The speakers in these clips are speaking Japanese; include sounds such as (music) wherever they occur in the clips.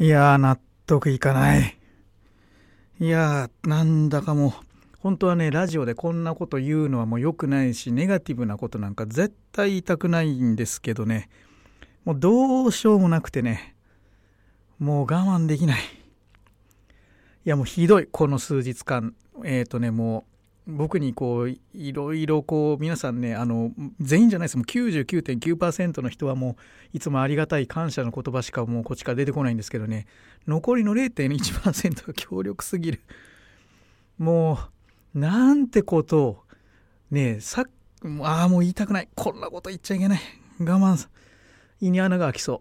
いやー、納得いかない。いやー、なんだかもう、本当はね、ラジオでこんなこと言うのはもう良くないし、ネガティブなことなんか絶対言いたくないんですけどね、もうどうしようもなくてね、もう我慢できない。いや、もうひどい、この数日間。えっ、ー、とね、もう、僕にこういろいろこう皆さんねあの全員じゃないです。もう99.9%の人はもういつもありがたい感謝の言葉しかもうこっちから出てこないんですけどね。残りの0.1%が強力すぎる。もうなんてことをねえさああもう言いたくない。こんなこと言っちゃいけない。我慢胃に穴が開きそう。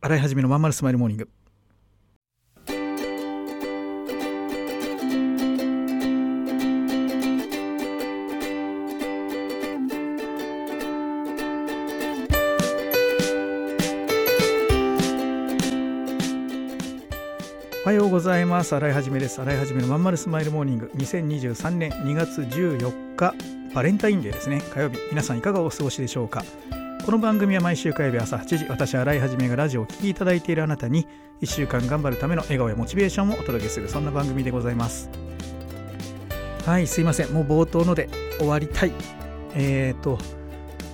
洗い始めのまんまるスマイルモーニング。おはようございます。洗いはじめです。洗いはじめのまんまるスマイルモーニング。2023年2月14日、バレンタインデーですね。火曜日、皆さんいかがお過ごしでしょうか。この番組は毎週火曜日朝8時、私、洗いはじめがラジオを聴きいただいているあなたに、1週間頑張るための笑顔やモチベーションをお届けする、そんな番組でございます。はい、すいません。もう冒頭ので終わりたい。えーと、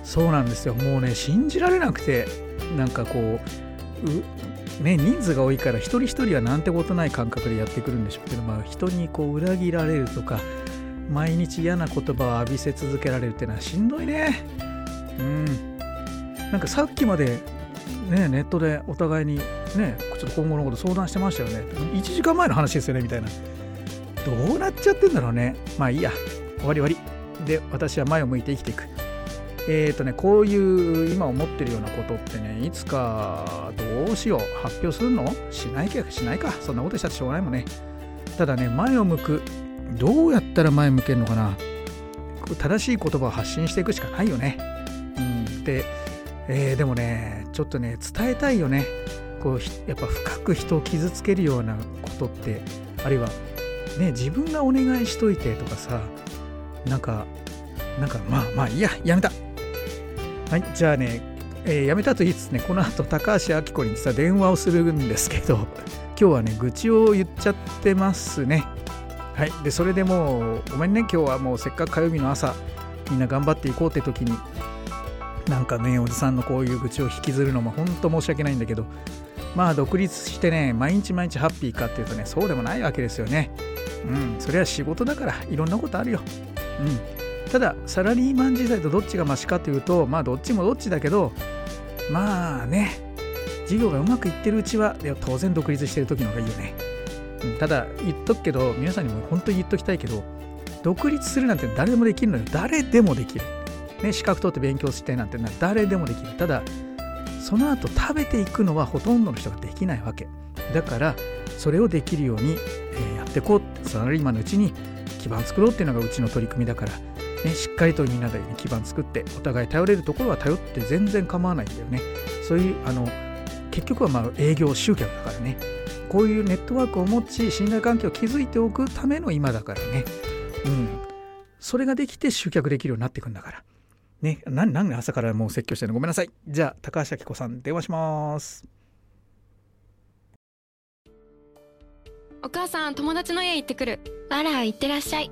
そうなんですよ。もうね、信じられなくて、なんかこう、うね、人数が多いから一人一人はなんてことない感覚でやってくるんでしょうけど、まあ、人にこう裏切られるとか毎日嫌な言葉を浴びせ続けられるっていうのはしんどいね。うん。なんかさっきまで、ね、ネットでお互いにねちょっと今後のこと相談してましたよね。1時間前の話ですよねみたいな。どうなっちゃってんだろうね。まあいいや。終わり終わり。で私は前を向いて生きていく。えーとね、こういう今思ってるようなことってね、いつかどうしよう、発表するの？しないか、しないか、そんなことしたってしょうがないもんね。ただね、前を向く、どうやったら前向けるのかな？正しい言葉を発信していくしかないよね。うん、で、えー、でもね、ちょっとね、伝えたいよね。こうやっぱ深く人を傷つけるようなことって、あるいは、ね、自分がお願いしといてとかさ、なんか、なんかまあまあいいや、やめた。はい、じゃあね、えー、やめたと言いつつね、この後高橋明子に実は電話をするんですけど、(laughs) 今日はね、愚痴を言っちゃってますね。はい、で、それでもう、ごめんね、今日はもうせっかく火曜日の朝、みんな頑張っていこうって時に、なんかね、おじさんのこういう愚痴を引きずるのも本当申し訳ないんだけど、まあ独立してね、毎日毎日ハッピーかっていうとね、そうでもないわけですよね。うん、それは仕事だから、いろんなことあるよ。うん。ただサラリーマン時代とどっちがマシかというとまあどっちもどっちだけどまあね事業がうまくいってるうちは当然独立してる時の方がいいよね、ただ言っとくけど皆さんにも本当に言っときたいけど独立するなんて誰でもできるのよ。誰でもできる、ね、資格取って勉強してなんてのは誰でもできる。ただその後食べていくのはほとんどの人ができないわけ。だからそれをできるように、え、やっていこうサラリーマンのうちに基盤作ろうっていうのがうちの取り組みだからね、しっかりとみんなで基盤作ってお互い頼れるところは頼って全然構わないんだよね。そういうあの結局はまあ営業集客だからね。こういうネットワークを持ち信頼関係を築いておくための今だからね。うん。それができて集客できるようになっていくんだから。ね何何朝からもう説教してるの？ごめんなさい。じゃあ高橋明子さん電話します。お母さん友達の家行ってくる。あら行ってらっしゃい。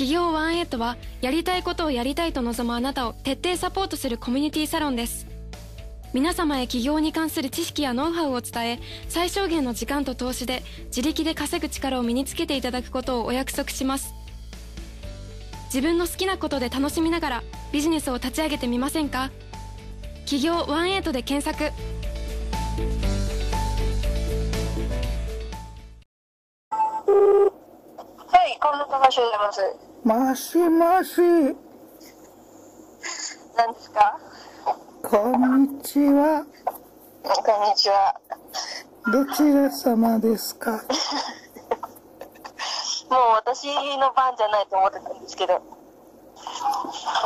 企業18はやりたいことをやりたいと望むあなたを徹底サポートするコミュニティサロンです。皆様へ起業に関する知識やノウハウを伝え最小限の時間と投資で自力で稼ぐ力を身につけていただくことをお約束します。自分の好きなことで楽しみながらビジネスを立ち上げてみませんか？企業18で検索。はい、こんな高橋でございます。もしもし何ですか？こんにちはこんにちは。どちら様ですか？(laughs) もう私の番じゃないと思ってたんですけど。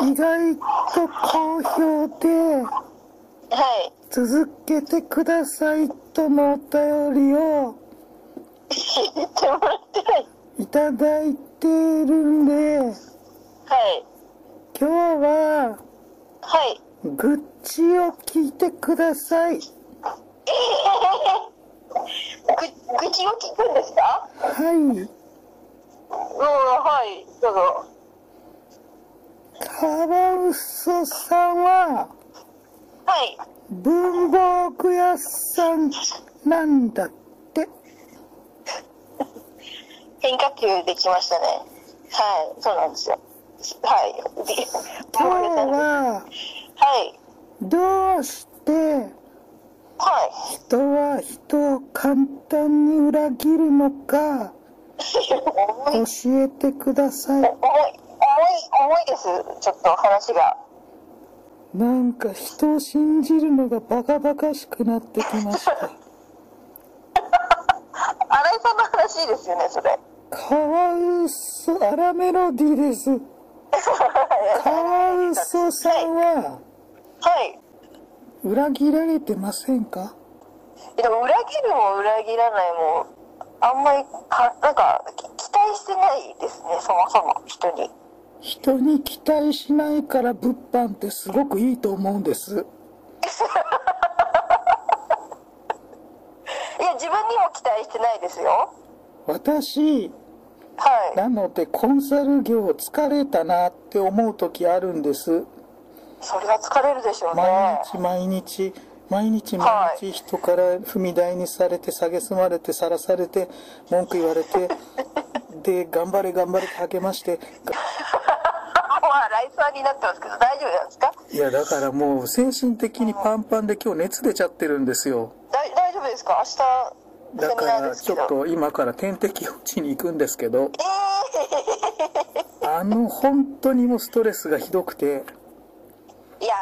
意外と好評で、はい。続けてくださいとのお便りを (laughs) 言ってもらってない。いただいてるんで、はい。今日ははい。愚痴を聞いてください。(laughs) ぐ、愚痴を聞くんですか？はい。うん、はい。どうぞ。カワウソさんははい。文房具屋さんなんだって。変化球できましたね。はい。そうなんですよ。はい。で今日ははい。どうしてはい。人は人を簡単に裏切るのか (laughs) 教えてください。重い、重い、重いです。ちょっと話が。なんか人を信じるのがバカバカしくなってきました。新井さんの話ですよね、それ。カワウソ、アラメロディです。カワウソさんははい。裏切られてませんか？でも裏切るも裏切らないも、あんまりか、なんか、き期待してないですね、そもそも、人に。人に期待しないから物販ってすごくいいと思うんです。(laughs) いや、自分にも期待してないですよ。私、はい。なのでコンサル業疲れたなって思う時あるんです。それは疲れるでしょうね。毎日毎日毎日毎日人から踏み台にされて蔑まれてさらされて文句言われて (laughs) で頑張れ頑張れって励まして (laughs) もう新井さんになってますけど、大丈夫なんですか？いやだからもう精神的にパンパンで今日熱出ちゃってるんですよ大大丈夫ですか？明日、だから。ちょっと今から点滴落ちに行くんですけどえあの本当にもうストレスがひどくてー、いや、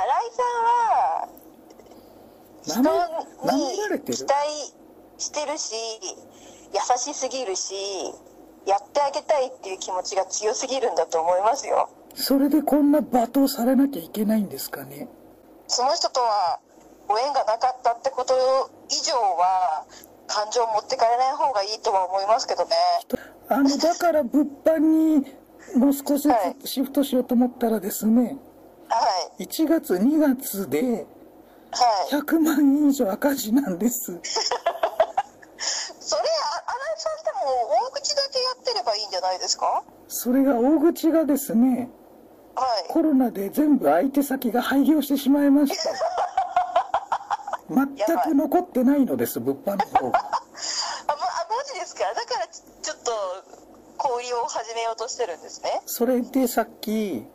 新井さんは、人に期待してるし、優しすぎるし、やってあげたいっていう気持ちが強すぎるんだと思いますよ。それでこんな罵倒されなきゃいけないんですかね？その人とはご縁がなかったってこと以上は、感情を持ってかれない方がいいとは思いますけどね。あのだから物販にもう少しずはいつシフトしようと思ったらですねはい。1月2月ではい。100万円以上赤字なんです (laughs) それ、あ新井さんでも大口だけやってればいいんじゃないですか？それが大口がですねはい。コロナで全部相手先が廃業してしまいました全く残ってないのです物販の方が (laughs) あ、ま、あマジですか？だからちちょっと交流を始めようとしてるんですね。それでさっき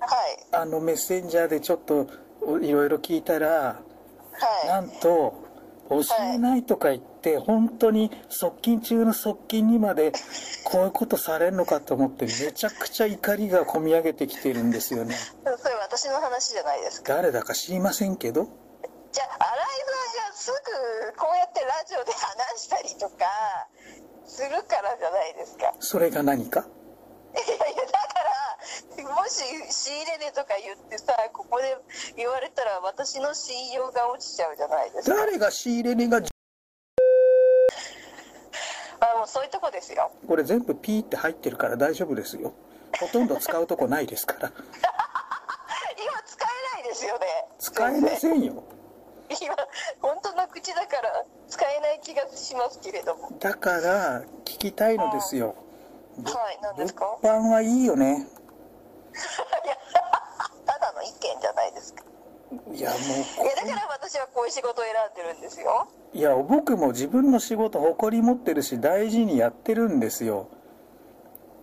はい。あのメッセンジャーでちょっとおいろいろ聞いたらなはんと教えないとか言って本当に側近中の側近にまでこういうことされるのかと思ってめちゃくちゃ怒りがこみ上げてきてるんですよねい。(laughs) それ私の話じゃないですか。誰だか知りませんけどじゃあ、すぐこうやってラジオで話したりとかするからじゃないですか。それが何か？いやいや、だから、もし仕入れ値とか言ってさ、ここで言われたら私の信用が落ちちゃうじゃないですか。誰が仕入れ値があもうそういうとこですよ。これ全部ピーって入ってるから大丈夫ですよほとんど使うとこないですから (laughs) 今使えないですよね。使えませんよ今、本当の口だから使えない気がしますけれども。だから聞きたいのですよはい、何ですか？物販はいいよね (laughs) ただの意見じゃないですか。いやもいや、だから私はこういう仕事を選んでるんですよ。ういや僕も自分の仕事誇り持ってるし大事にやってるんですよ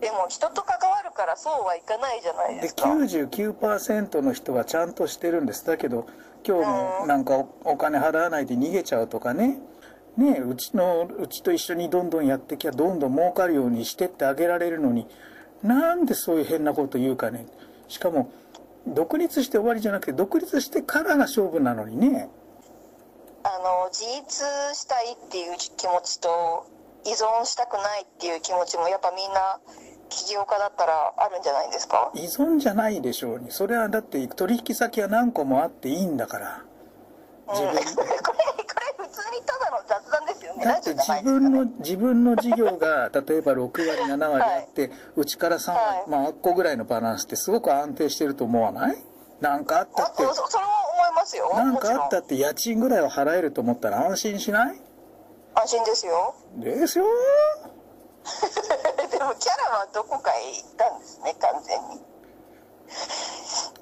でも人と関わるからそうはいかないじゃないでですか。99%の人はちゃんとしてるんですだけど今日もなんかおお金払わないで逃げちゃうとかね。ねうちのうちと一緒にどんどんやってきゃどんどん儲かるようにしてってあげられるのになんでそういう変なこと言うかね。しかも独立して終わりじゃなくて独立してからが勝負なのにね。あの自立したいっていう気持ちと依存したくないっていう気持ちもやっぱみんな起業家だったらあるんじゃないですか？依存じゃないでしょうに。それはだって取引先は何個もあっていいんだから。自分、うん、これこれ普通にただの雑談ですよね。だって自分の自分の事業が例えば6割7割あって、(laughs) はい、うちから3割、はい、まあ1個ぐらいのバランスってすごく安定してると思わない？なんかあったって。そそれは思いますよ。なんかあったって家賃ぐらいは払えると思ったら安心しない？安心ですよ。ですよ (laughs) でもキャラはどこかへ行ったんですね完全に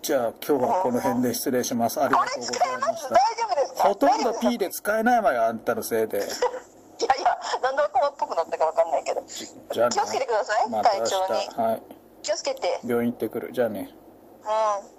じゃあ今日はこの辺で失礼します。ありがとうございました。大丈夫ですか？ほとんど P で使えないわよ、あんたのせいで。いやいや、なんで若っぽくなったかわかんないけど。じゃあ、ね、気をつけてください、ま、体調に。はい。気をつけて。病院行ってくる。じゃあね。うん。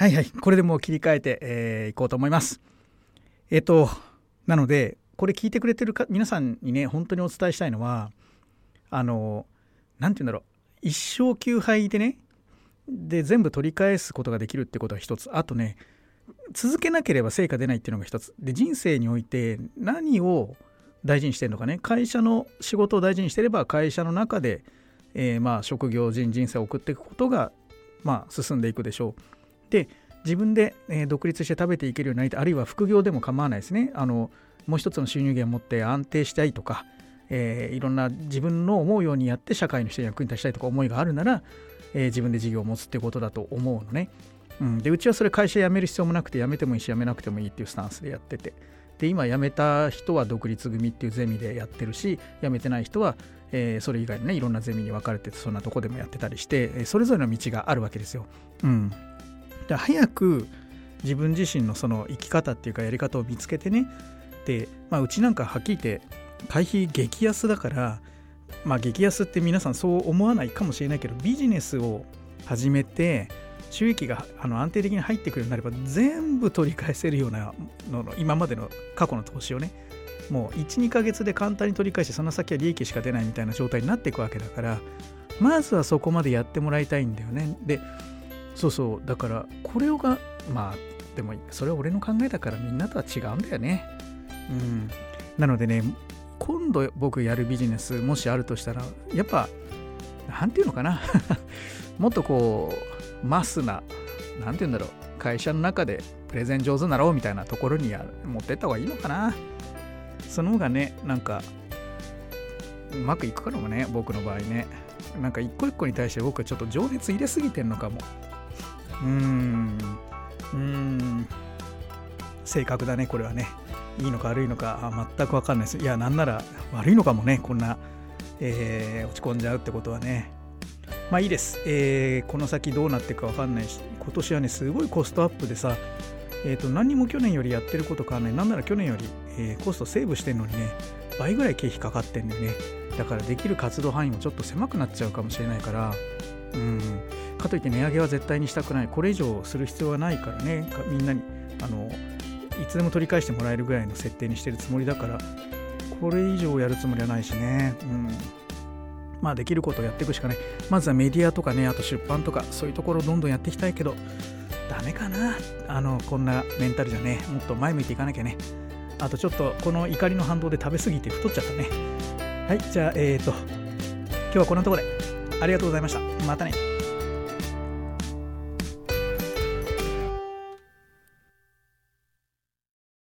はいはい。これでもう切り替えて、えー、こうと思います。えっ、と、なので、これ聞いてくれてるか皆さんにね、本当にお伝えしたいのは、あの、なんて言うんだろう。一生休杯でね、で、全部取り返すことができるってことが一つ。あとね、続けなければ成果出ないっていうのが一つ。で、人生において何を大事にしてるのかね。会社の仕事を大事にしてれば、会社の中で、えー、まあ、職業人人生を送っていくことが、まあ、進んでいくでしょう。で自分で、え独立して食べていけるようになりたい。あるいは副業でも構わないですね。あのもう一つの収入源を持って安定したいとか、えー、いろんな自分の思うようにやって社会の人に役に立ちたいとか思いがあるなら、えー、自分で事業を持つっていうことだと思うのね、うん、でうちはそれ会社辞める必要もなくて辞めてもいいし辞めなくてもいいっていうスタンスでやってて。で今辞めた人は独立組っていうゼミでやってるし辞めてない人はえー、それ以外のねいろんなゼミに分かれてそんなとこでもやってたりしてえそれぞれの道があるわけですよ。うん、で早く自分自身のその生き方っていうかやり方を見つけてね。で、まあ、うちなんかはっきり言って会費激安だからまあ激安って皆さんそう思わないかもしれないけどビジネスを始めて収益があの安定的に入ってくるようになれば全部取り返せるようなのの今までの過去の投資をね。もう12ヶ月で簡単に取り返してその先は利益しか出ないみたいな状態になっていくわけだからまずはそこまでやってもらいたいんだよね。でそうそう。だからこれをがまあでもそれは俺の考えだからみんなとは違うんだよね。うん。なのでね今度僕やるビジネスもしあるとしたらやっぱ何て言うのかな。(laughs) もっとこうマスな何て言うんだろう。会社の中でプレゼン上手なろうみたいなところにや持ってった方がいいのかな。その方がねなんかうまくいくからもね僕の場合ね。なんか一個一個に対して僕はちょっと情熱入れすぎてんのかもうん、うーん、正確だね、これはね。いいのか悪いのか全く分かんないです。いや、なんなら悪いのかもね、こんな、えー、落ち込んじゃうってことはね。まあいいです。えー、この先どうなっていくか分かんないし、今年はね、すごいコストアップでさ、えーと、何も去年よりやってること変わんない。なんなら去年より、えー、コストセーブしてんのにね、倍ぐらい経費かかってんだよね。だからできる活動範囲もちょっと狭くなっちゃうかもしれないから、うん、かといって値上げは絶対にしたくない。これ以上する必要はないからね。みんなにあのいつでも取り返してもらえるぐらいの設定にしてるつもりだから。これ以上やるつもりはないしね、うん、まあできることをやっていくしかない。まずはメディアとかねあと出版とかそういうところをどんどんやっていきたいけどダメかな。あのこんなメンタルじゃね。もっと前向いていかなきゃね。あとちょっとこの怒りの反動で食べ過ぎて太っちゃったね。はいじゃあえっ、ー、と今日はこんなところで。ありがとうございました。またね。